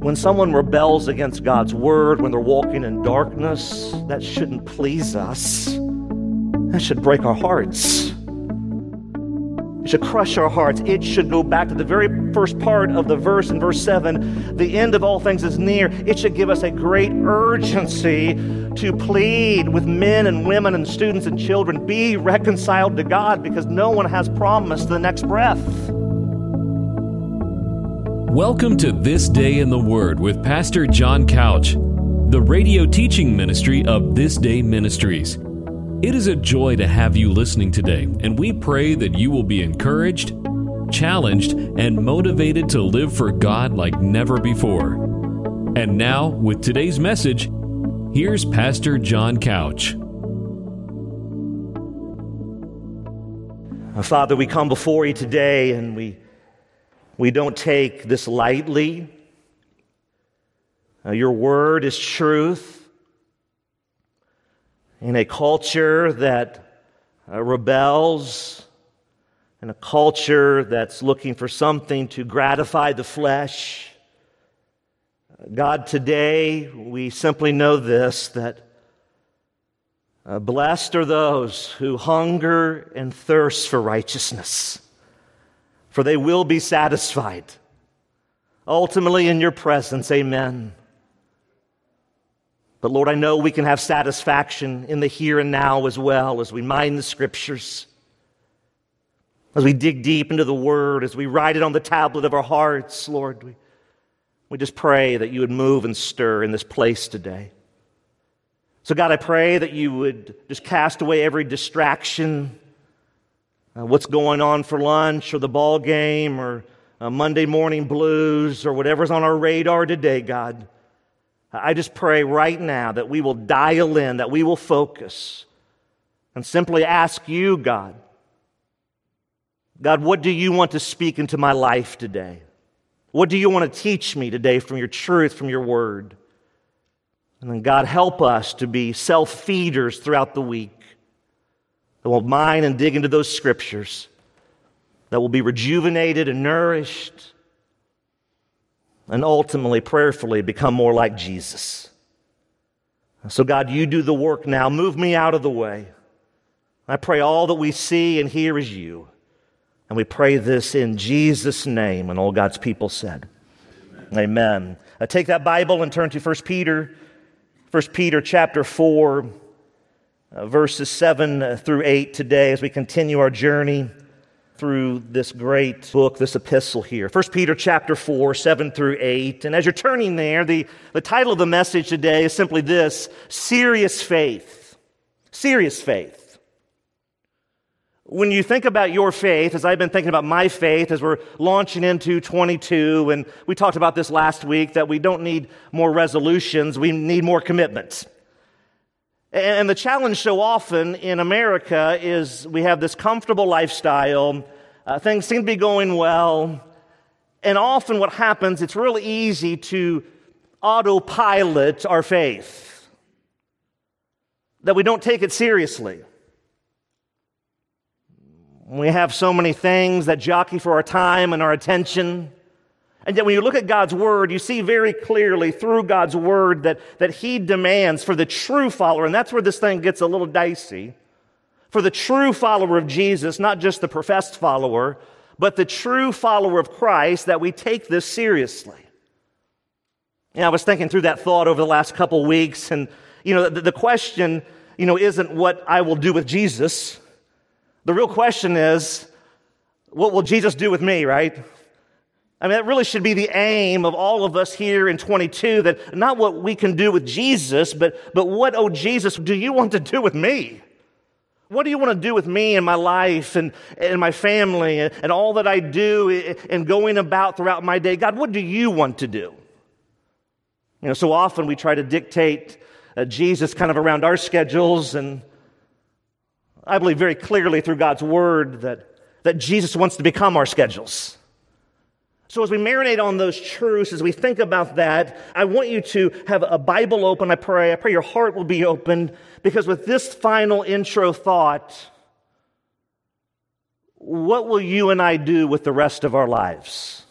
When someone rebels against God's word, when they're walking in darkness, that shouldn't please us. That should break our hearts. It should crush our hearts. It should go back to the very first part of the verse in verse 7 the end of all things is near. It should give us a great urgency to plead with men and women and students and children be reconciled to God because no one has promised the next breath. Welcome to This Day in the Word with Pastor John Couch, the radio teaching ministry of This Day Ministries. It is a joy to have you listening today, and we pray that you will be encouraged, challenged, and motivated to live for God like never before. And now, with today's message, here's Pastor John Couch. Father, we come before you today and we we don't take this lightly. Uh, your word is truth. In a culture that uh, rebels, in a culture that's looking for something to gratify the flesh, God, today we simply know this that uh, blessed are those who hunger and thirst for righteousness for they will be satisfied. Ultimately, in your presence, amen. But Lord, I know we can have satisfaction in the here and now as well as we mine the scriptures, as we dig deep into the word, as we write it on the tablet of our hearts, Lord. We, we just pray that you would move and stir in this place today. So, God, I pray that you would just cast away every distraction uh, what's going on for lunch or the ball game or uh, Monday morning blues or whatever's on our radar today, God. I just pray right now that we will dial in, that we will focus and simply ask you, God, God, what do you want to speak into my life today? What do you want to teach me today from your truth, from your word? And then, God, help us to be self feeders throughout the week that will mine and dig into those scriptures, that will be rejuvenated and nourished, and ultimately, prayerfully, become more like Jesus. So, God, you do the work now. Move me out of the way. I pray all that we see and hear is you. And we pray this in Jesus' name. And all God's people said, Amen. Amen. Take that Bible and turn to 1 Peter, 1 Peter chapter 4 uh, verses 7 uh, through 8 today as we continue our journey through this great book, this epistle here. 1 Peter chapter 4, 7 through 8. And as you're turning there, the, the title of the message today is simply this Serious Faith. Serious Faith. When you think about your faith, as I've been thinking about my faith as we're launching into 22, and we talked about this last week that we don't need more resolutions, we need more commitments. And the challenge so often in America is we have this comfortable lifestyle, uh, things seem to be going well, and often what happens, it's really easy to autopilot our faith, that we don't take it seriously. We have so many things that jockey for our time and our attention. And yet, when you look at God's word, you see very clearly through God's word that, that He demands for the true follower, and that's where this thing gets a little dicey. For the true follower of Jesus, not just the professed follower, but the true follower of Christ, that we take this seriously. And I was thinking through that thought over the last couple weeks, and you know, the, the question, you know, isn't what I will do with Jesus. The real question is, what will Jesus do with me, right? I mean, that really should be the aim of all of us here in 22 that not what we can do with Jesus, but, but what, oh Jesus, do you want to do with me? What do you want to do with me and my life and, and my family and, and all that I do and going about throughout my day? God, what do you want to do? You know, so often we try to dictate uh, Jesus kind of around our schedules, and I believe very clearly through God's word that, that Jesus wants to become our schedules. So, as we marinate on those truths, as we think about that, I want you to have a Bible open. I pray. I pray your heart will be opened because with this final intro thought, what will you and I do with the rest of our lives?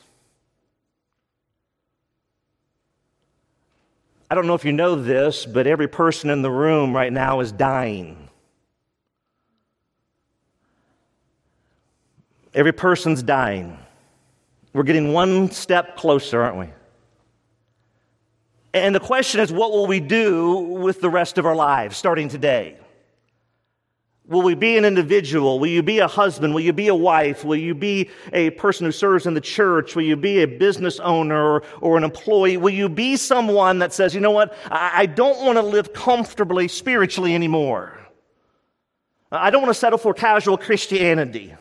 I don't know if you know this, but every person in the room right now is dying. Every person's dying. We're getting one step closer, aren't we? And the question is, what will we do with the rest of our lives starting today? Will we be an individual? Will you be a husband? Will you be a wife? Will you be a person who serves in the church? Will you be a business owner or, an employee? Will you be someone that says, you know what? I don't want to live comfortably spiritually anymore. I don't want to settle for casual Christianity.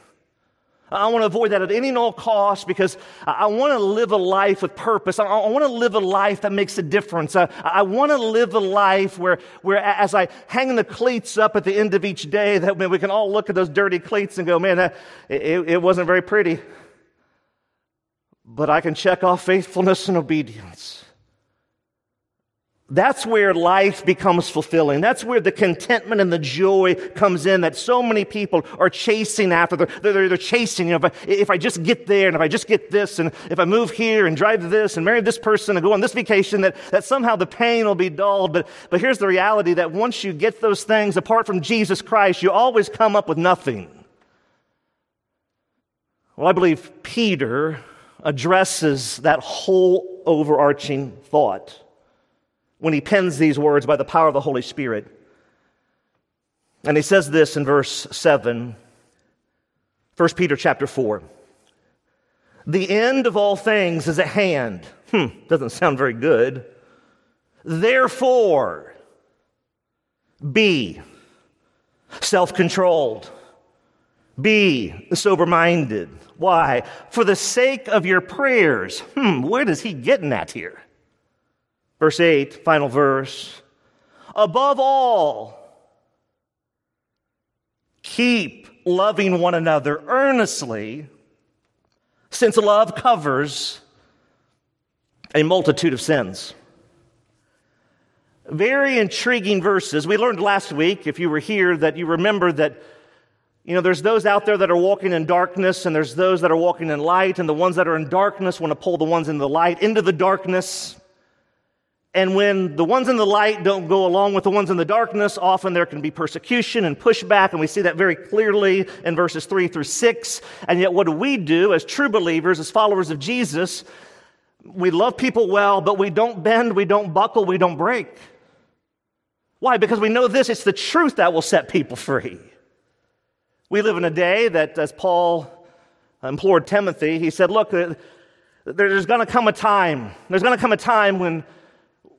I want to avoid that at any and all costs because I want to live a life with purpose. I want to live a life that makes a difference. Uh, I want to live a life where, where as I hang the cleats up at the end of each day, that we can all look at those dirty cleats and go, man, that, it, it wasn't very pretty. But I can check off faithfulness and obedience. That's where life becomes fulfilling. That's where the contentment and the joy comes in that so many people are chasing after. They're, they're, they're chasing, you know, if I, if I, just get there and if I just get this and if I move here and drive this and marry this person and go on this vacation, that, that somehow the pain will be dulled. But, but here's the reality that once you get those things apart from Jesus Christ, you always come up with nothing. Well, I believe Peter addresses that whole overarching thought when he pens these words by the power of the Holy Spirit. And he says this in verse 7, 1 Peter chapter 4. The end of all things is at hand. Hmm, doesn't sound very good. Therefore, be self controlled, be sober minded. Why? For the sake of your prayers. Hmm, where does he getting at here? Verse 8, final verse. Above all, keep loving one another earnestly, since love covers a multitude of sins. Very intriguing verses. We learned last week, if you were here, that you remember that, you know, there's those out there that are walking in darkness, and there's those that are walking in light, and the ones that are in darkness want to pull the ones in the light into the darkness. And when the ones in the light don't go along with the ones in the darkness, often there can be persecution and pushback, and we see that very clearly in verses 3 through 6. And yet, what do we do as true believers, as followers of Jesus? We love people well, but we don't bend, we don't buckle, we don't break. Why? Because we know this it's the truth that will set people free. We live in a day that, as Paul implored Timothy, he said, Look, there's going to come a time, there's going to come a time when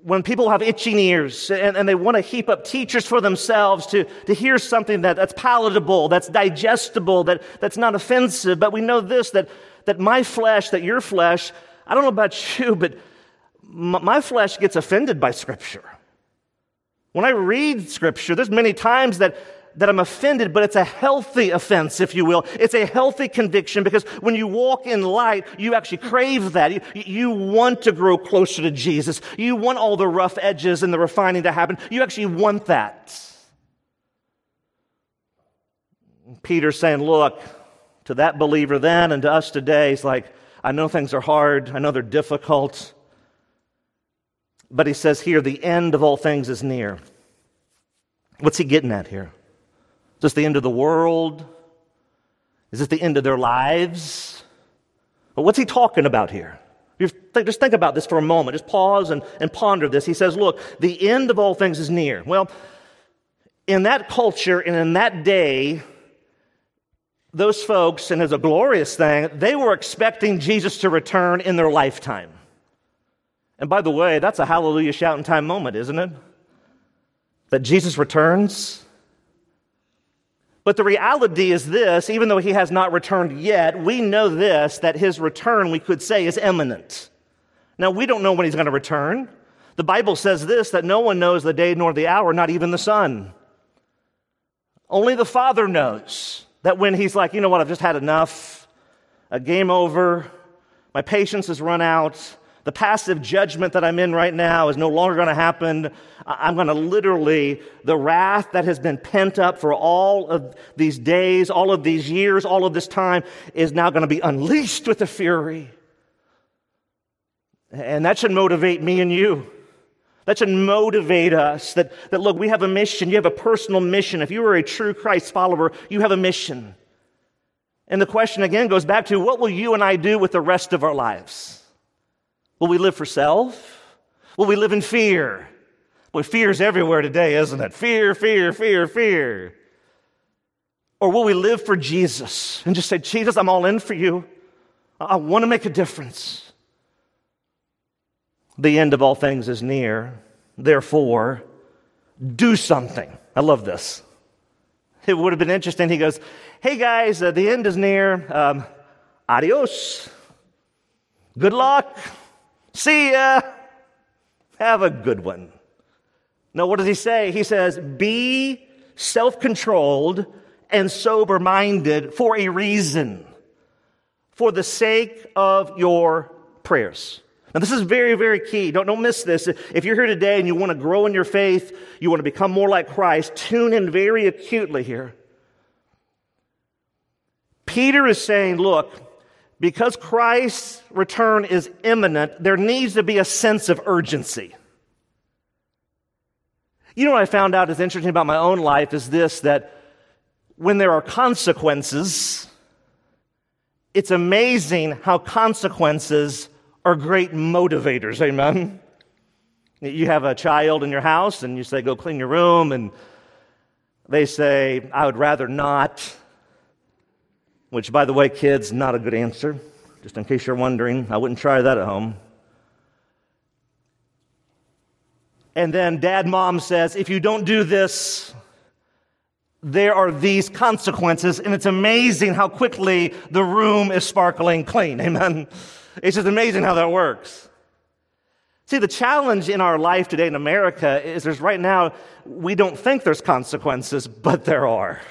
when people have itching ears and, and they want to heap up teachers for themselves to, to hear something that, that's palatable, that's digestible, that, that's not offensive. But we know this that, that my flesh, that your flesh, I don't know about you, but my, my flesh gets offended by Scripture. When I read Scripture, there's many times that that I'm offended, but it's a healthy offense, if you will. It's a healthy conviction because when you walk in light, you actually crave that. You, you, want to grow closer to Jesus. You want all the rough edges and the refining to happen. You actually want that. Peter's saying, look, to that believer then and to us today, he's like, I know things are hard. I know they're difficult. But he says here, the end of all things is near. What's he getting at here? Is this the end of the world? Is this the end of their lives? But what's he talking about here? Just think about this for a moment. Just pause and, and ponder this. He says, Look, the end of all things is near. Well, in that culture and in that day, those folks, and it's a glorious thing, they were expecting Jesus to return in their lifetime. And by the way, that's a hallelujah shouting time moment, isn't it? That Jesus returns. But the reality is this even though he has not returned yet, we know this that his return, we could say, is imminent. Now, we don't know when he's going to return. The Bible says this that no one knows the day nor the hour, not even the Son. Only the Father knows that when he's like, you know what, I've just had enough, a game over, my patience has run out, the passive judgment that I'm in right now is no longer going to happen. I'm going to literally, the wrath that has been pent up for all of these days, all of these years, all of this time is now going to be unleashed with a fury. And that should motivate me and you. That should motivate us that, that, look, we have a mission. You have a personal mission. If you are a true Christ follower, you have a mission. And the question again goes back to what will you and I do with the rest of our lives? Will we live for self? Will we live in fear? Boy, fear's everywhere today, isn't it? Fear, fear, fear, fear. Or will we live for Jesus and just say, Jesus, I'm all in for you. I want to make a difference. The end of all things is near. Therefore, do something. I love this. It would have been interesting. He goes, Hey guys, uh, the end is near. Um, adios. Good luck. See ya. Have a good one. No, what does he say? He says, Be self controlled and sober minded for a reason, for the sake of your prayers. Now, this is very, very key. Don't, don't miss this. If you're here today and you want to grow in your faith, you want to become more like Christ, tune in very acutely here. Peter is saying, look, because Christ's return is imminent, there needs to be a sense of urgency. You know what I found out is interesting about my own life is this that when there are consequences, it's amazing how consequences are great motivators. Amen. You have a child in your house and you say, go clean your room, and they say, I would rather not. Which, by the way, kids, not a good answer. Just in case you're wondering, I wouldn't try that at home. And then dad, mom says, if you don't do this, there are these consequences, and it's amazing how quickly the room is sparkling clean. Amen. It's just amazing how that works. See, the challenge in our life today in America is there's right now, we don't think there's consequences, but there are.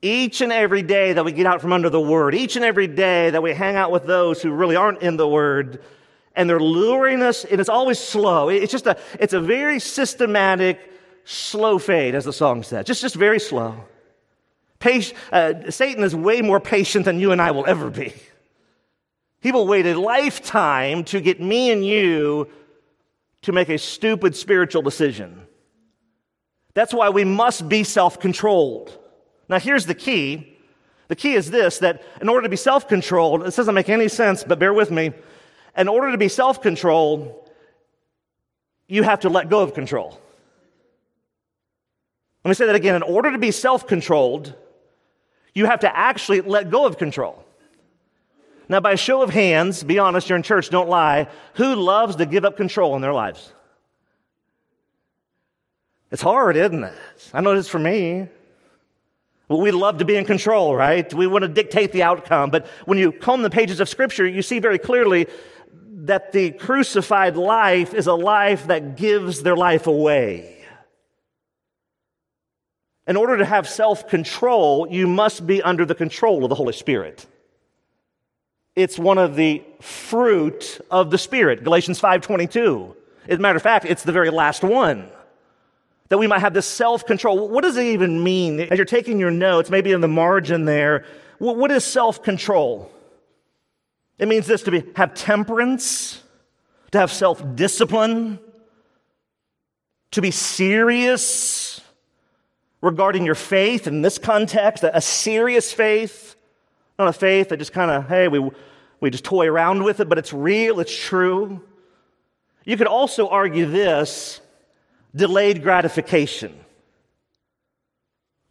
Each and every day that we get out from under the word, each and every day that we hang out with those who really aren't in the word, and they're luring us, and it's always slow. It's just a, it's a very systematic, slow fade, as the song says. Just, just very slow. Patient, uh, Satan is way more patient than you and I will ever be. He will wait a lifetime to get me and you to make a stupid spiritual decision. That's why we must be self controlled. Now, here's the key. The key is this that in order to be self controlled, this doesn't make any sense, but bear with me. In order to be self controlled, you have to let go of control. Let me say that again. In order to be self controlled, you have to actually let go of control. Now, by show of hands, be honest, you're in church, don't lie. Who loves to give up control in their lives? It's hard, isn't it? I know it's for me. We love to be in control, right? We want to dictate the outcome. But when you comb the pages of Scripture, you see very clearly that the crucified life is a life that gives their life away. In order to have self control, you must be under the control of the Holy Spirit. It's one of the fruit of the Spirit, Galatians 5:22. As a matter of fact, it's the very last one that we might have this self control. What does it even mean? As you're taking your notes, maybe in the margin there, what is self control? It means this to be, have temperance, to have self discipline, to be serious regarding your faith in this context, a serious faith, not a faith that just kind of, hey, we, we just toy around with it, but it's real, it's true. You could also argue this delayed gratification.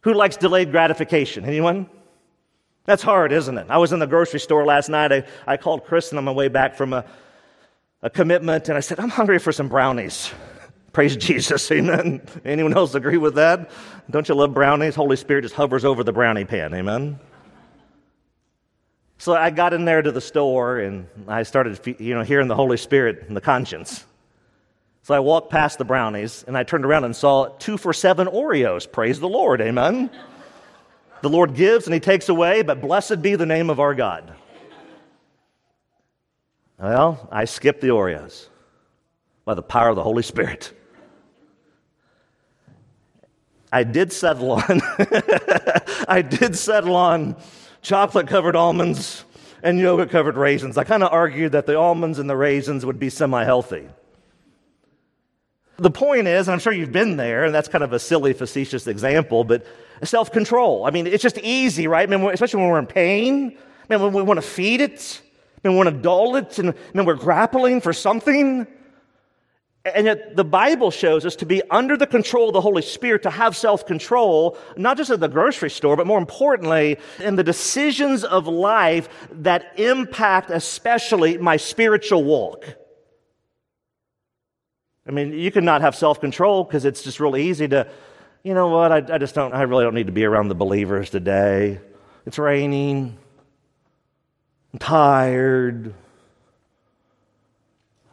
Who likes delayed gratification? Anyone? That's hard, isn't it? I was in the grocery store last night. I, I called Kristen on my way back from a, a commitment, and I said, I'm hungry for some brownies. Praise Jesus, amen. Anyone else agree with that? Don't you love brownies? Holy Spirit just hovers over the brownie pan, amen. So I got in there to the store and I started, you know, hearing the Holy Spirit and the conscience. So I walked past the brownies and I turned around and saw two for seven Oreos. Praise the Lord. Amen. The Lord gives and He takes away, but blessed be the name of our God. Well, I skipped the Oreos by the power of the Holy Spirit. I did settle on, I did settle on chocolate covered almonds and yogurt covered raisins. I kind of argued that the almonds and the raisins would be semi healthy. The point is, and I'm sure you've been there, and that's kind of a silly, facetious example, but self control. I mean, it's just easy, right? I mean, especially when we're in pain. I mean, when we want to feed it, I mean, we want to dull it, and I mean, we're grappling for something. And yet, the Bible shows us to be under the control of the Holy Spirit, to have self control, not just at the grocery store, but more importantly, in the decisions of life that impact especially my spiritual walk. I mean, you can not have self control because it's just really easy to, you know what, I, I, just don't, I really don't need to be around the believers today. It's raining. I'm tired.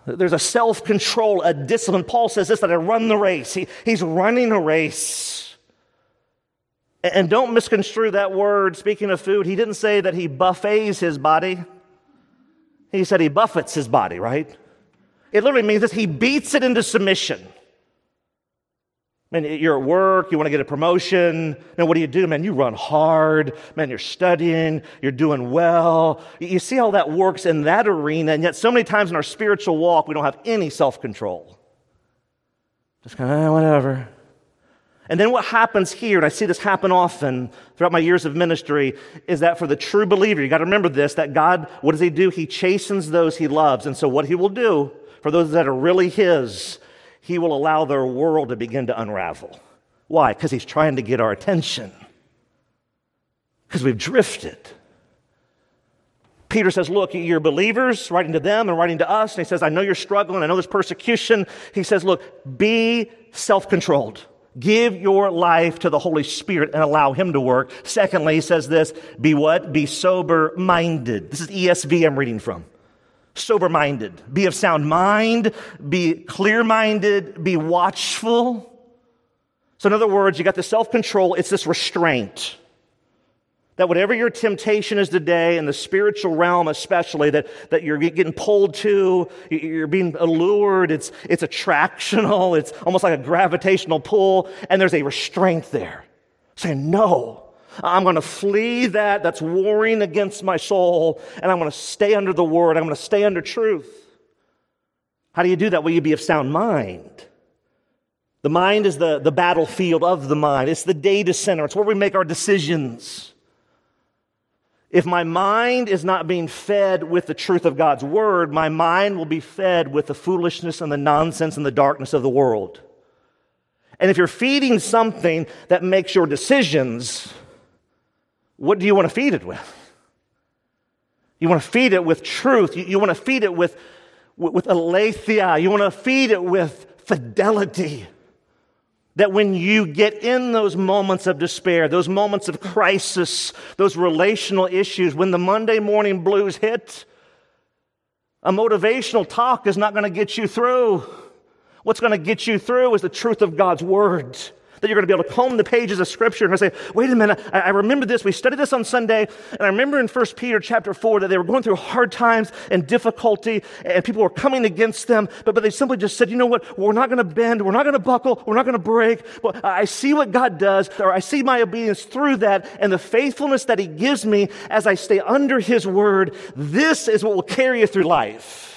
There's a self control, a discipline. Paul says this that I run the race. He, he's running a race. And don't misconstrue that word, speaking of food. He didn't say that he buffets his body, he said he buffets his body, right? It literally means that he beats it into submission. Man, you're at work, you want to get a promotion. Now, what do you do, man? You run hard. Man, you're studying, you're doing well. You see how that works in that arena, and yet so many times in our spiritual walk, we don't have any self control. Just kind of, eh, whatever. And then what happens here, and I see this happen often throughout my years of ministry, is that for the true believer, you got to remember this, that God, what does He do? He chastens those He loves. And so what He will do for those that are really His, He will allow their world to begin to unravel. Why? Because He's trying to get our attention. Because we've drifted. Peter says, Look, you're believers, writing to them and writing to us. And he says, I know you're struggling. I know there's persecution. He says, Look, be self controlled. Give your life to the Holy Spirit and allow Him to work. Secondly, he says this be what? Be sober minded. This is ESV I'm reading from sober minded, be of sound mind, be clear minded, be watchful. So, in other words, you got the self control, it's this restraint. That whatever your temptation is today, in the spiritual realm especially, that, that you're getting pulled to, you're being allured, it's, it's attractional, it's almost like a gravitational pull, and there's a restraint there. Saying, no, I'm going to flee that that's warring against my soul, and I'm going to stay under the word. I'm going to stay under truth. How do you do that? Will you be of sound mind? The mind is the, the battlefield of the mind, it's the data center, it's where we make our decisions. If my mind is not being fed with the truth of God's word, my mind will be fed with the foolishness and the nonsense and the darkness of the world. And if you're feeding something that makes your decisions, what do you want to feed it with? You want to feed it with truth. You, you want to feed it with, with, with aletheia. You want to feed it with fidelity. That when you get in those moments of despair, those moments of crisis, those relational issues, when the Monday morning blues hit, a motivational talk is not going to get you through. What's going to get you through is the truth of God's word that you're going to be able to comb the pages of Scripture and say, wait a minute, I, I remember this. We studied this on Sunday, and I remember in 1 Peter chapter 4 that they were going through hard times and difficulty, and people were coming against them, but, but they simply just said, you know what, we're not going to bend, we're not going to buckle, we're not going to break. But I see what God does, or I see my obedience through that, and the faithfulness that He gives me as I stay under His word. This is what will carry you through life.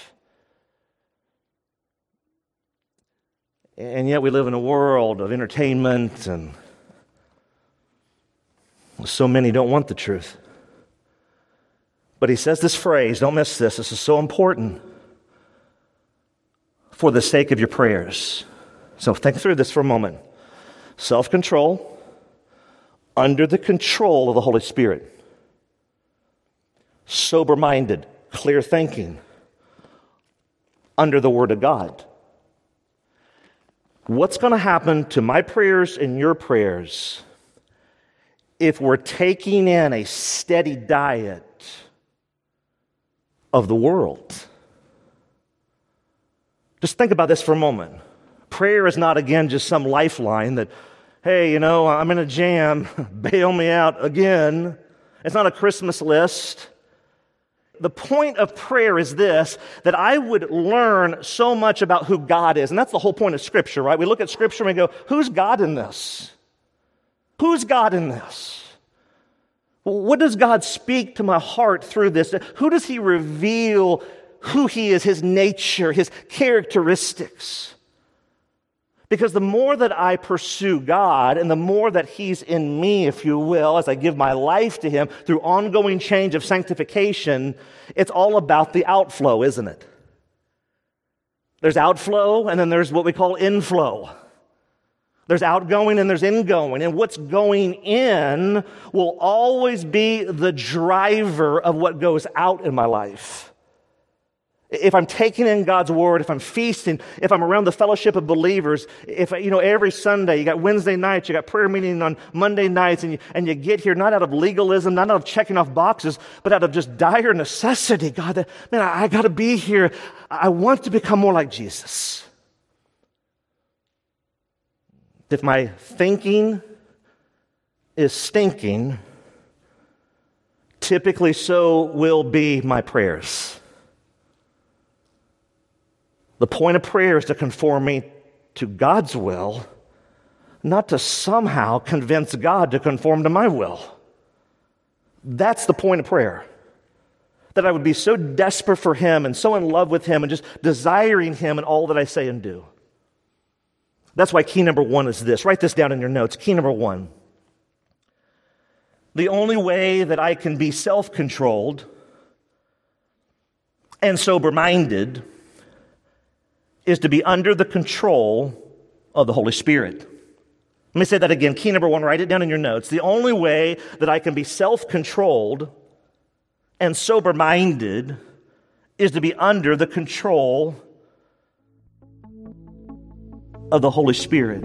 And yet we live in a world of entertainment, and so many don't want the truth. But he says this phrase, don't miss this, this is so important. For the sake of your prayers. So think through this for a moment. Self control, under the control of the Holy Spirit. Sober minded, clear thinking, under the Word of God. What's going to happen to my prayers and your prayers if we're taking in a steady diet of the world? Just think about this for a moment. Prayer is not, again, just some lifeline that, hey, you know, I'm in a jam, bail me out again. It's not a Christmas list the point of prayer is this that I would learn so much about who God is. And that's the whole point of Scripture, right? We look at Scripture and we go, who's God in this? Who's God in this? What does God speak to my heart through this? Who does He reveal who He is, His nature, His characteristics? Because the more that I pursue God and the more that He's in me, if you will, as I give my life to Him through ongoing change of sanctification, it's all about the outflow, isn't it? There's outflow and then there's what we call inflow. There's outgoing and there's ingoing. And what's going in will always be the driver of what goes out in my life. If I'm taking in God's word, if I'm feasting, if I'm around the fellowship of believers, if, you know, every Sunday, you got Wednesday nights, you got prayer meeting on Monday nights, and you, and you get here not out of legalism, not out of checking off boxes, but out of just dire necessity. God, man, I, I got to be here. I want to become more like Jesus. If my thinking is stinking, typically so will be my prayers. The point of prayer is to conform me to God's will, not to somehow convince God to conform to my will. That's the point of prayer. That I would be so desperate for Him and so in love with Him and just desiring Him in all that I say and do. That's why key number one is this. Write this down in your notes. Key number one. The only way that I can be self controlled and sober minded is to be under the control of the Holy Spirit. Let me say that again. Key number one, write it down in your notes. The only way that I can be self controlled and sober minded is to be under the control of the Holy Spirit.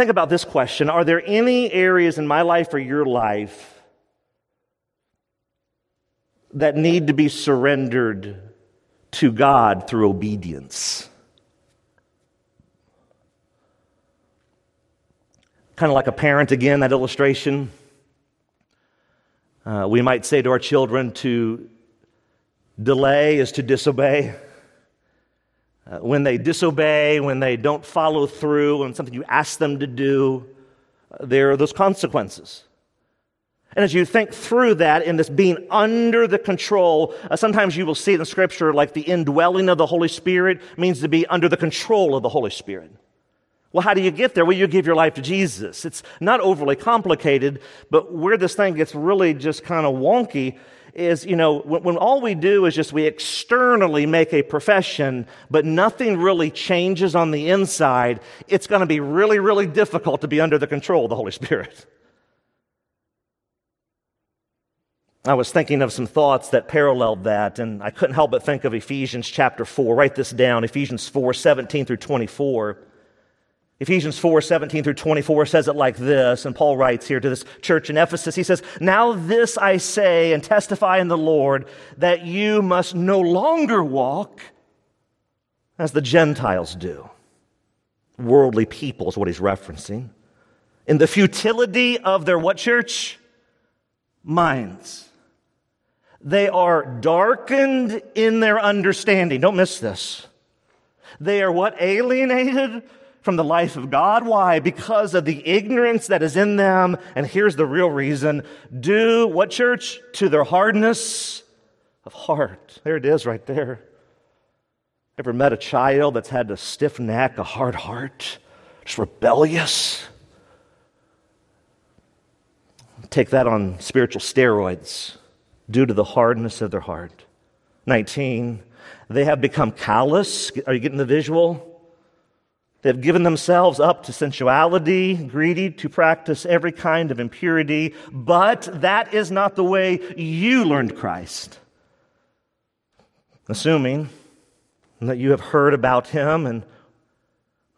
Think about this question Are there any areas in my life or your life that need to be surrendered to God through obedience? Kind of like a parent again, that illustration. Uh, we might say to our children to delay is to disobey. Uh, when they disobey, when they don't follow through on something you ask them to do, uh, there are those consequences. And as you think through that in this being under the control, uh, sometimes you will see in Scripture like the indwelling of the Holy Spirit means to be under the control of the Holy Spirit. Well, how do you get there? Well, you give your life to Jesus. It's not overly complicated, but where this thing gets really just kind of wonky is, you know, when, when, all we do is just we externally make a profession, but nothing really changes on the inside, it's going to be really, really difficult to be under the control of the Holy Spirit. I was thinking of some thoughts that paralleled that, and I couldn't help but think of Ephesians chapter 4. Write this down Ephesians 4 17 through 24. Ephesians 4 17 through 24 says it like this, and Paul writes here to this church in Ephesus. He says, Now this I say and testify in the Lord that you must no longer walk as the Gentiles do. Worldly people is what he's referencing. In the futility of their what church? Minds. They are darkened in their understanding. Don't miss this. They are what? Alienated from the life of God. Why? Because of the ignorance that is in them. And here's the real reason. Do what, church? To their hardness of heart. There it is right there. Ever met a child that's had a stiff neck, a hard heart, just rebellious? Take that on spiritual steroids due to the hardness of their heart. 19. They have become callous. Are you getting the visual? They've given themselves up to sensuality, greedy to practice every kind of impurity, but that is not the way you learned Christ. Assuming that you have heard about him and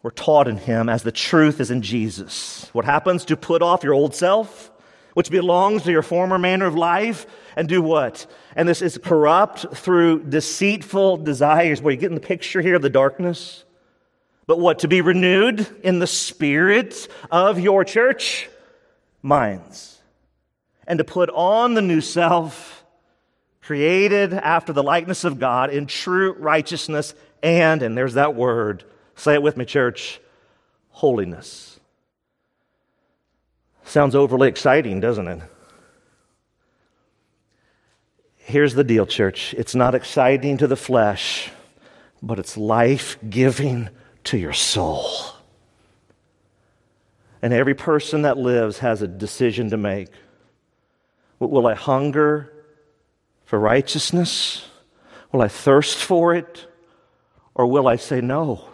were taught in him as the truth is in Jesus. What happens to put off your old self? which belongs to your former manner of life, and do what? And this is corrupt through deceitful desires. Where you get in the picture here of the darkness? But what? To be renewed in the spirit of your church minds. And to put on the new self, created after the likeness of God in true righteousness and, and there's that word, say it with me, church, holiness. Sounds overly exciting, doesn't it? Here's the deal, church. It's not exciting to the flesh, but it's life giving to your soul. And every person that lives has a decision to make. Will I hunger for righteousness? Will I thirst for it? Or will I say no?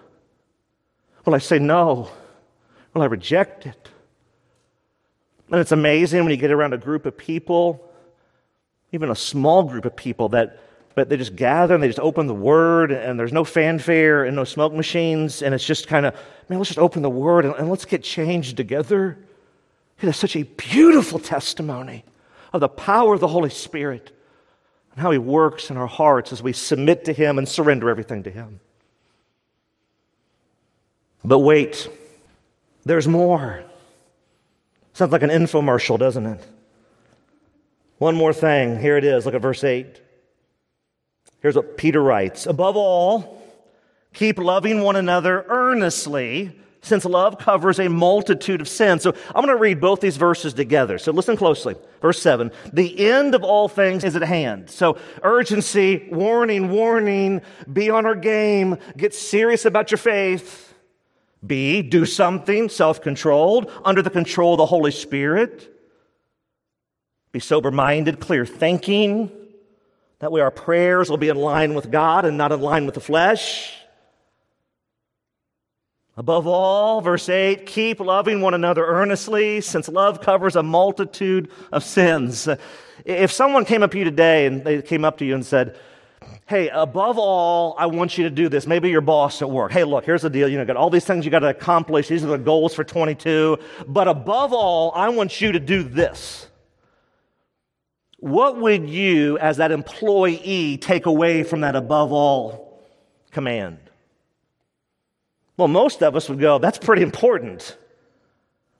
Will I say no? Will I reject it? And it's amazing when you get around a group of people, even a small group of people, that but they just gather and they just open the Word, and there's no fanfare and no smoke machines, and it's just kind of, man, let's just open the Word and, and let's get changed together. It is such a beautiful testimony of the power of the Holy Spirit and how He works in our hearts as we submit to Him and surrender everything to Him. But wait, there's more. Sounds like an infomercial, doesn't it? One more thing. Here it is. Look at verse 8. Here's what Peter writes Above all, keep loving one another earnestly, since love covers a multitude of sins. So I'm going to read both these verses together. So listen closely. Verse 7 The end of all things is at hand. So urgency, warning, warning, be on our game, get serious about your faith. B, do something self controlled, under the control of the Holy Spirit. Be sober minded, clear thinking. That way our prayers will be in line with God and not in line with the flesh. Above all, verse 8, keep loving one another earnestly, since love covers a multitude of sins. If someone came up to you today and they came up to you and said, Hey, above all, I want you to do this. Maybe your boss at work. Hey, look, here's the deal. You know, got all these things you got to accomplish. These are the goals for 22. But above all, I want you to do this. What would you, as that employee, take away from that above all command? Well, most of us would go, that's pretty important.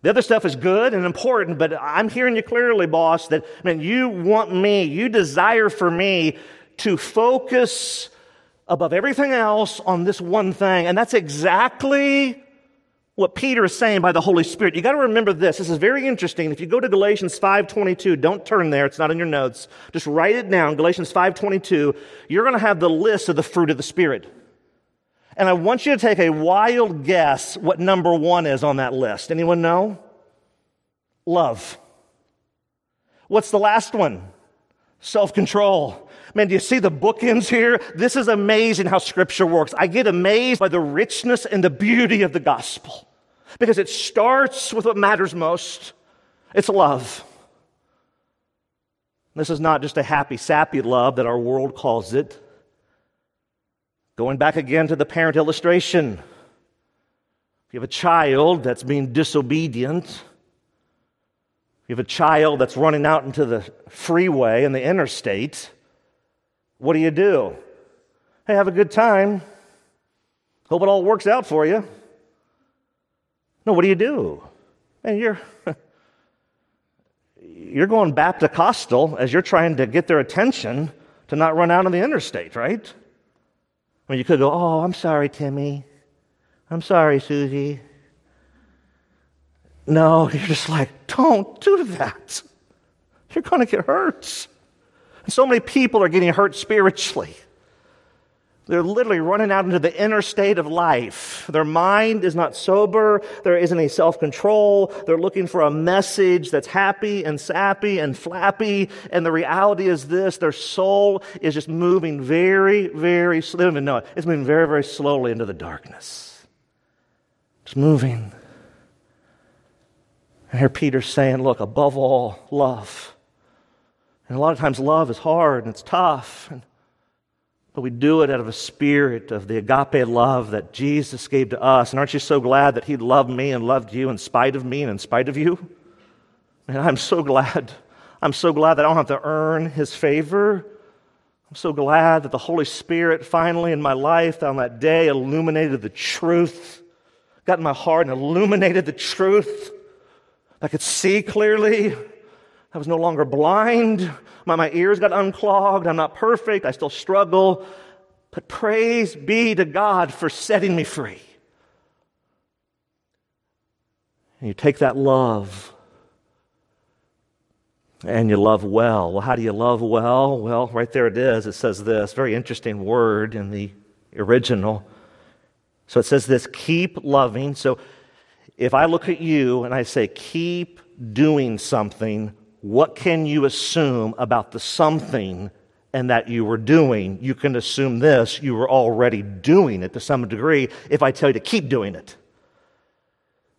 The other stuff is good and important, but I'm hearing you clearly, boss, that I mean, you want me, you desire for me to focus above everything else on this one thing. And that's exactly what Peter is saying by the Holy Spirit. You got to remember this. This is very interesting. If you go to Galatians 5:22, don't turn there. It's not in your notes. Just write it down. Galatians 5:22. You're going to have the list of the fruit of the Spirit. And I want you to take a wild guess what number 1 is on that list. Anyone know? Love. What's the last one? Self-control. Man, do you see the bookends here? This is amazing how scripture works. I get amazed by the richness and the beauty of the gospel because it starts with what matters most. It's love. This is not just a happy, sappy love that our world calls it. Going back again to the parent illustration. If you have a child that's being disobedient, if you have a child that's running out into the freeway and the interstate, what do you do? Hey, have a good time. Hope it all works out for you. No, what do you do? And you're you're going Baptist-costal as you're trying to get their attention to not run out on the interstate, right? Mean, you could go, "Oh, I'm sorry, Timmy. I'm sorry, Susie." No, you're just like, "Don't do that. You're going to get hurt." And so many people are getting hurt spiritually. They're literally running out into the interstate of life. Their mind is not sober. There isn't any self control. They're looking for a message that's happy and sappy and flappy. And the reality is this their soul is just moving very, very slowly. They don't even know it. It's moving very, very slowly into the darkness. It's moving. And here Peter's saying, look, above all, love. And a lot of times love is hard and it's tough. And, but we do it out of a spirit of the agape love that Jesus gave to us. And aren't you so glad that He loved me and loved you in spite of me and in spite of you? And I'm so glad. I'm so glad that I don't have to earn his favor. I'm so glad that the Holy Spirit finally in my life on that day illuminated the truth, got in my heart and illuminated the truth. I could see clearly. I was no longer blind. My, my ears got unclogged. I'm not perfect. I still struggle. But praise be to God for setting me free. And you take that love and you love well. Well, how do you love well? Well, right there it is. It says this very interesting word in the original. So it says this keep loving. So if I look at you and I say keep doing something, what can you assume about the something and that you were doing? You can assume this you were already doing it to some degree if I tell you to keep doing it.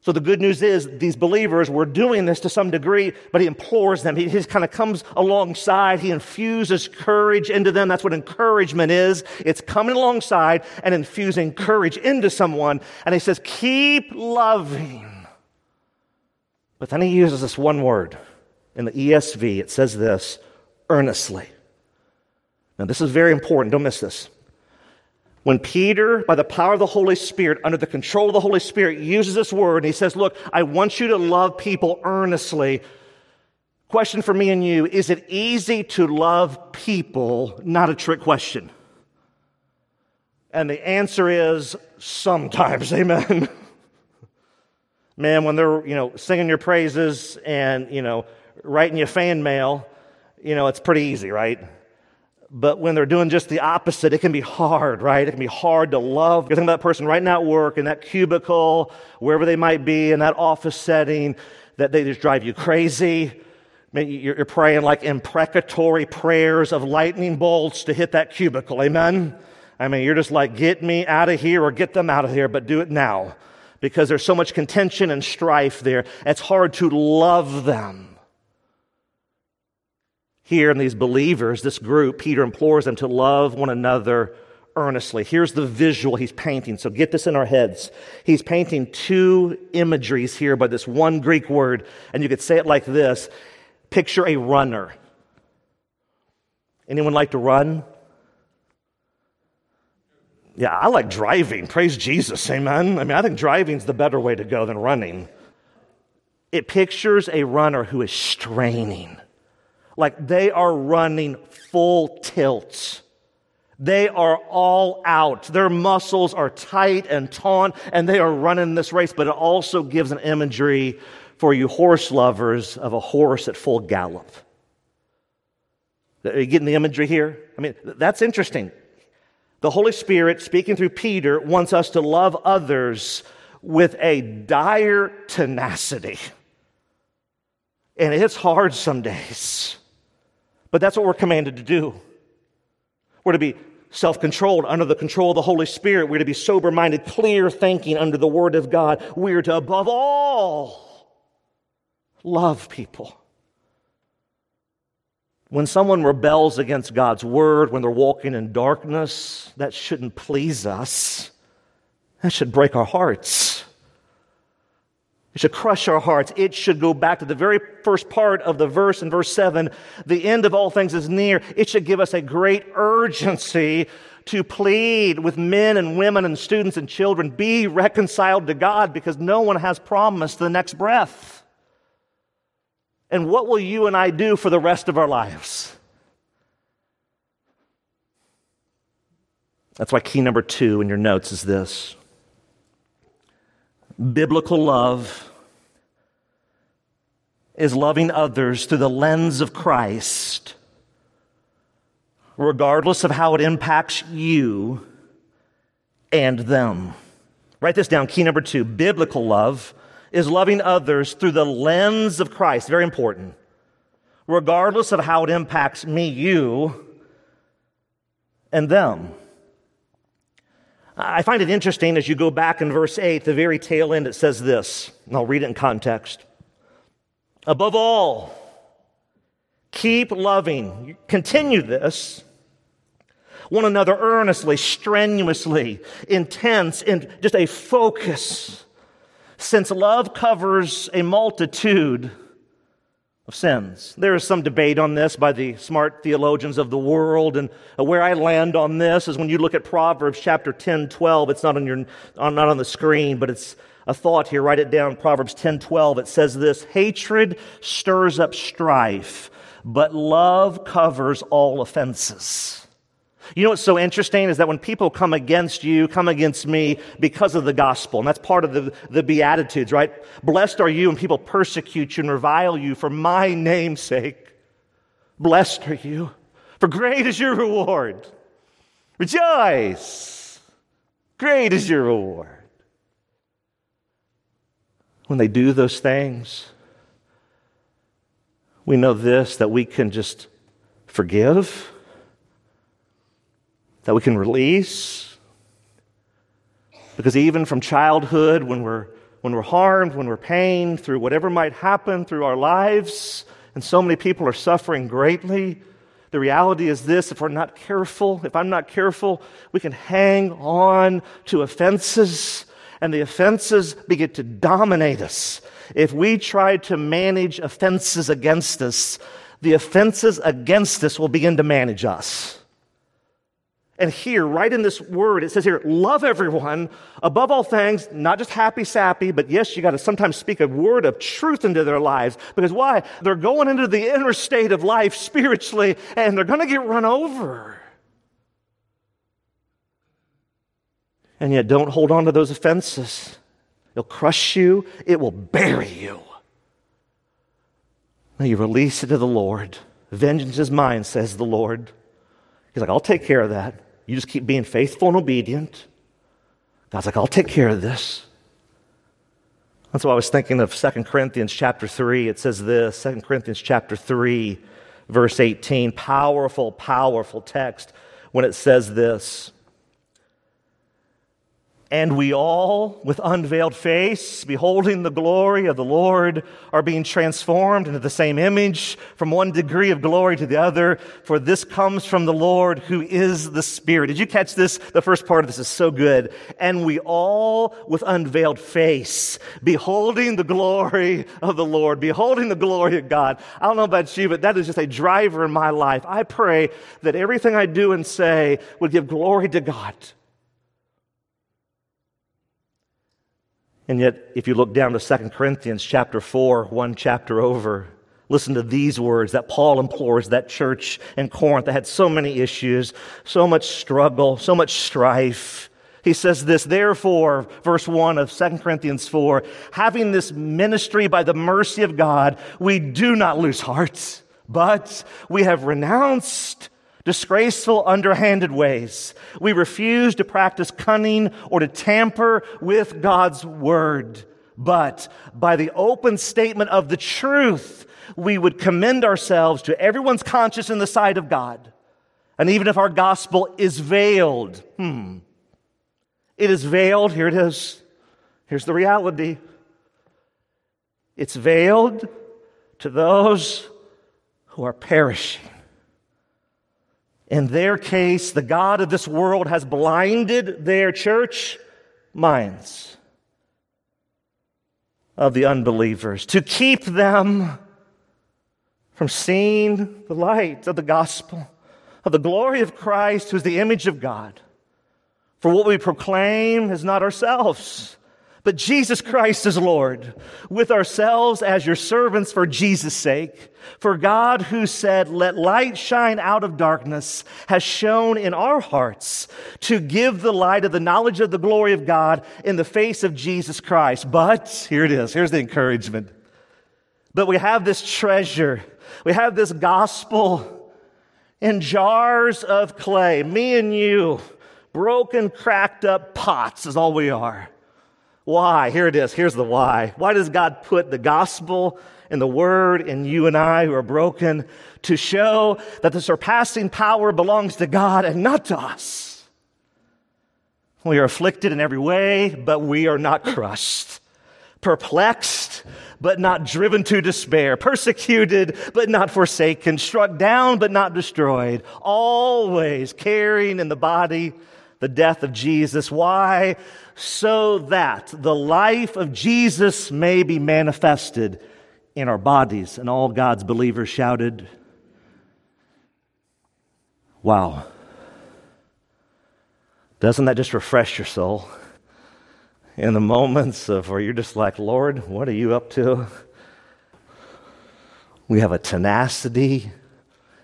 So the good news is these believers were doing this to some degree, but he implores them. He, just kind of comes alongside. He infuses courage into them. That's what encouragement is. It's coming alongside and infusing courage into someone. And he says, keep loving. But then he uses this one word. In the ESV, it says this earnestly. Now, this is very important. Don't miss this. When Peter, by the power of the Holy Spirit, under the control of the Holy Spirit, uses this word and he says, Look, I want you to love people earnestly. Question for me and you Is it easy to love people? Not a trick question. And the answer is sometimes, amen. Man, when they're, you know, singing your praises and, you know, writing you fan mail, you know, it's pretty easy, right? But when they're doing just the opposite, it can be hard, right? It can be hard to love. You're that person right now at work, in that cubicle, wherever they might be, in that office setting, that they just drive you crazy. You're praying like imprecatory prayers of lightning bolts to hit that cubicle. Amen? I mean, you're just like, get me out of here or get them out of here, but do it now. Because there's so much contention and strife there. It's hard to love them here in these believers, this group, Peter implores them to love one another earnestly. Here's the visual he's painting. So get this in our heads. He's painting two imageries here by this one Greek word, and you could say it like this Picture a runner. Anyone like to run? Yeah, I like driving. Praise Jesus. Amen. I mean, I think driving's the better way to go than running. It pictures a runner who is straining like they are running full tilt. They are all out. Their muscles are tight and taut, and they are running this race. But it also gives an imagery for you horse lovers of a horse at full gallop. Are you getting the imagery here? I mean, that's interesting. The Holy Spirit, speaking through Peter, wants us to love others with a dire tenacity. And it's hard some days. But that's what we're commanded to do. We're to be self controlled under the control of the Holy Spirit. We're to be sober minded, clear thinking under the Word of God. We're to, above all, love people. When someone rebels against God's Word, when they're walking in darkness, that shouldn't please us. That should break our hearts. It should crush our hearts. It should go back to the very first part of the verse in verse 7. The end of all things is near. It should give us a great urgency to plead with men and women and students and children be reconciled to God because no one has promised the next breath. And what will you and I do for the rest of our lives? That's why key number two in your notes is this biblical love is loving others through the lens of Christ, regardless of how it impacts you and them. Write this down. Key number two biblical love is loving others through the lens of Christ. Very important. Regardless of how it impacts me, you, and them. I find it interesting as you go back in verse 8, the very tail end, it says this, and I'll read it in context. Above all, keep loving, continue this, one another earnestly, strenuously, intense, in just a focus. Since love covers a multitude of sins. There is some debate on this by the smart theologians of the world, and uh, where I land on this is when you look at Proverbs chapter 10, 12. It's not on your, not on the screen, but it's a thought here. Write it down. Proverbs 10, 12. It says this: Hatred stirs up strife, but love covers all offenses. You know what's so interesting is that when people come against you, come against me because of the gospel, and that's part of the, the Beatitudes, right? Blessed are you when people persecute you and revile you for my name's sake. Blessed are you, for great is your reward. Rejoice! Great is your reward. When they do those things, we know this that we can just forgive that we can release. Because even from childhood, when we're, when we're harmed, when we're pained, through whatever might happen through our lives, and so many people are suffering greatly, the reality is this if we're not careful, if I'm not careful, we can hang on to offenses, and the offenses begin to dominate us. If we try to manage offenses against us, the offenses against us will begin to manage us. And here, right in this word, it says here, love everyone above all things, not just happy sappy, but yes, you got to sometimes speak a word of truth into their lives. Because why? They're going into the inner state of life spiritually and they're going to get run over. And yet, don't hold on to those offenses. It'll crush you, it will bury you. Now you release it to the Lord. Vengeance is mine, says the Lord. He's like, I'll take care of that. You just keep being faithful and obedient. God's like, I'll take care of this. That's why I was thinking of 2 Corinthians chapter 3. It says this 2 Corinthians chapter 3, verse 18. Powerful, powerful text when it says this. And we all, with unveiled face, beholding the glory of the Lord, are being transformed into the same image from one degree of glory to the other. For this comes from the Lord who is the Spirit. Did you catch this? The first part of this is so good. And we all, with unveiled face, beholding the glory of the Lord, beholding the glory of God. I don't know about you, but that is just a driver in my life. I pray that everything I do and say would give glory to God. And yet, if you look down to 2 Corinthians chapter 4, one chapter over, listen to these words that Paul implores that church in Corinth that had so many issues, so much struggle, so much strife. He says this, therefore, verse 1 of 2 Corinthians 4, having this ministry by the mercy of God, we do not lose heart, but we have renounced disgraceful, underhanded ways. We refuse to practice cunning or to tamper with God's word. But by the open statement of the truth, we would commend ourselves to everyone's conscience in the sight of God. And even if our gospel is veiled, hmm, it is veiled. Here it is. Here's the reality. It's veiled to those who are perishing. In their case, the God of this world has blinded their church minds of the unbelievers to keep them from seeing the light of the gospel, of the glory of Christ, who is the image of God. For what we proclaim is not ourselves but Jesus Christ is Lord, with ourselves as your servants for Jesus' sake. For God, who said, Let light shine out of darkness, has shone in our hearts to give the light of the knowledge of the glory of God in the face of Jesus Christ. But, here it is, here's the encouragement. But we have this treasure, we have this gospel in jars of clay, me and you, broken, cracked up pots is all we are. Why? Here it is. Here's the why. Why does God put the gospel and the word in you and I who are broken to show that the surpassing power belongs to God and not to us? We are afflicted in every way, but we are not crushed. Perplexed, but not driven to despair. Persecuted, but not forsaken. Struck down, but not destroyed. Always carrying in the body the death of Jesus. Why? So that the life of Jesus may be manifested in our bodies. And all God's believers shouted, Wow. Doesn't that just refresh your soul? In the moments of where you're just like, Lord, what are you up to? We have a tenacity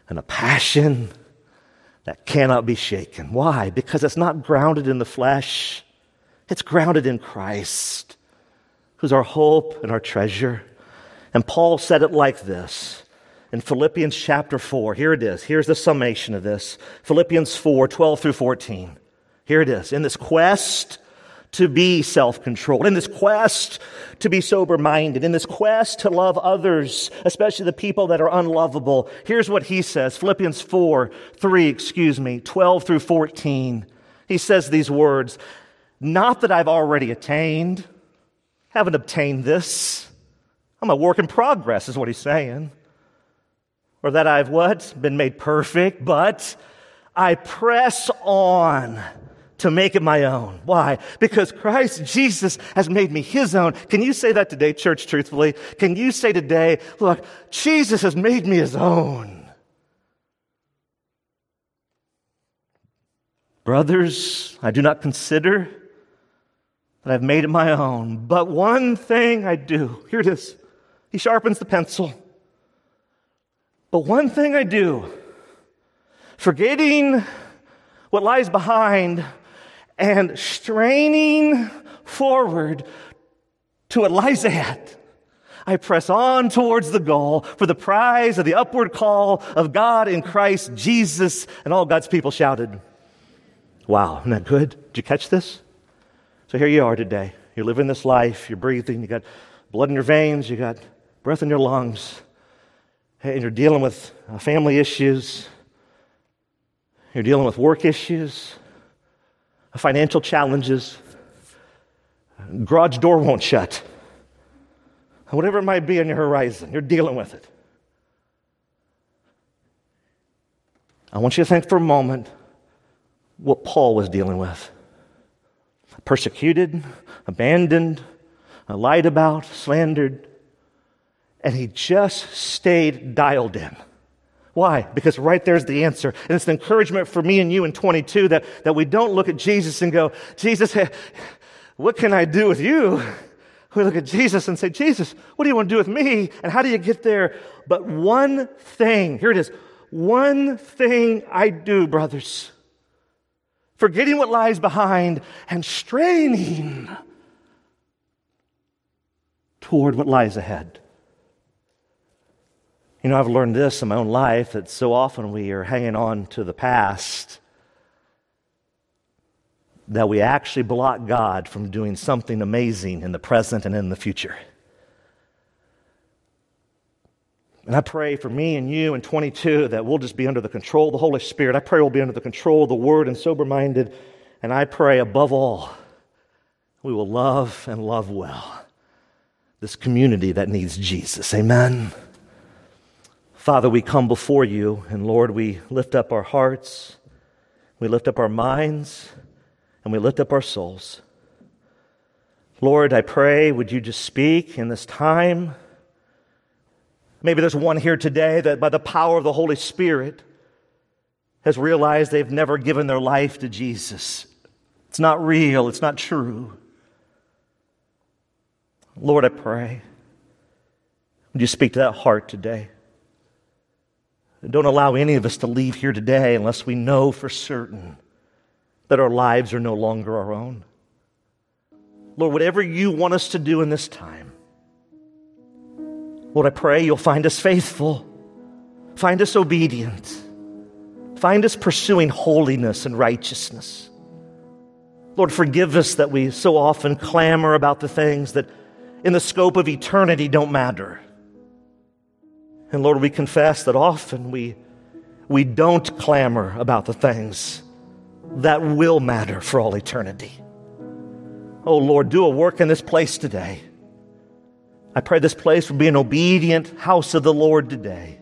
and a passion that cannot be shaken. Why? Because it's not grounded in the flesh, it's grounded in Christ, who's our hope and our treasure. And Paul said it like this in Philippians chapter 4. Here it is. Here's the summation of this Philippians 4 12 through 14. Here it is. In this quest to be self controlled, in this quest to be sober minded, in this quest to love others, especially the people that are unlovable. Here's what he says Philippians 4 3, excuse me, 12 through 14. He says these words Not that I've already attained, haven't obtained this. I'm a work in progress, is what he's saying. Or that I've what? Been made perfect, but I press on to make it my own. Why? Because Christ Jesus has made me his own. Can you say that today, church, truthfully? Can you say today, look, Jesus has made me his own? Brothers, I do not consider that I've made it my own, but one thing I do. Here it is. He sharpens the pencil. But one thing I do, forgetting what lies behind and straining forward to what lies ahead. I press on towards the goal for the prize of the upward call of God in Christ Jesus. And all God's people shouted, Wow, isn't that good? Did you catch this? So here you are today. You're living this life, you're breathing, you got blood in your veins, you got breath in your lungs, and you're dealing with uh, family issues, you're dealing with work issues, financial challenges, garage door won't shut, whatever it might be on your horizon, you're dealing with it. I want you to think for a moment what Paul was dealing with persecuted, abandoned, lied about, slandered, and he just stayed dialed in. Why? Because right there's the answer. And it's an encouragement for me and you in 22 that, that we don't look at Jesus and go, Jesus, what can I do with you? We look at Jesus and say, Jesus, what do you want to do with me? And how do you get there? But one thing, here it is, one thing I do, brothers, forgetting what lies behind and straining toward what lies ahead. You know, I've learned this in my own life that so often we are hanging on to the past that we actually block God from doing something amazing in the present and in the future. And I pray for me and you in 22 that we'll just be under the control of the Holy Spirit. I pray we'll be under the control of the Word and sober minded. And I pray above all, we will love and love well this community that needs Jesus. Amen. Father, we come before you, and Lord, we lift up our hearts, we lift up our minds, and we lift up our souls. Lord, I pray, would you just speak in this time? Maybe there's one here today that by the power of the Holy Spirit has realized they've never given their life to Jesus. It's not real, it's not true. Lord, I pray, would you speak to that heart today? Don't allow any of us to leave here today unless we know for certain that our lives are no longer our own. Lord, whatever you want us to do in this time, Lord, I pray you'll find us faithful, find us obedient, find us pursuing holiness and righteousness. Lord, forgive us that we so often clamor about the things that in the scope of eternity don't matter. And Lord, we confess that often we, we don't clamor about the things that will matter for all eternity. Oh Lord, do a work in this place today. I pray this place will be an obedient house of the Lord today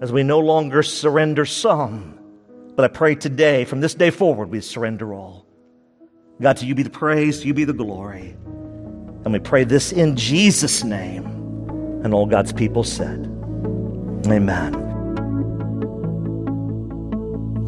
as we no longer surrender some, but I pray today, from this day forward, we surrender all. God, to you be the praise, to you be the glory. And we pray this in Jesus' name. And all God's people said, Amen.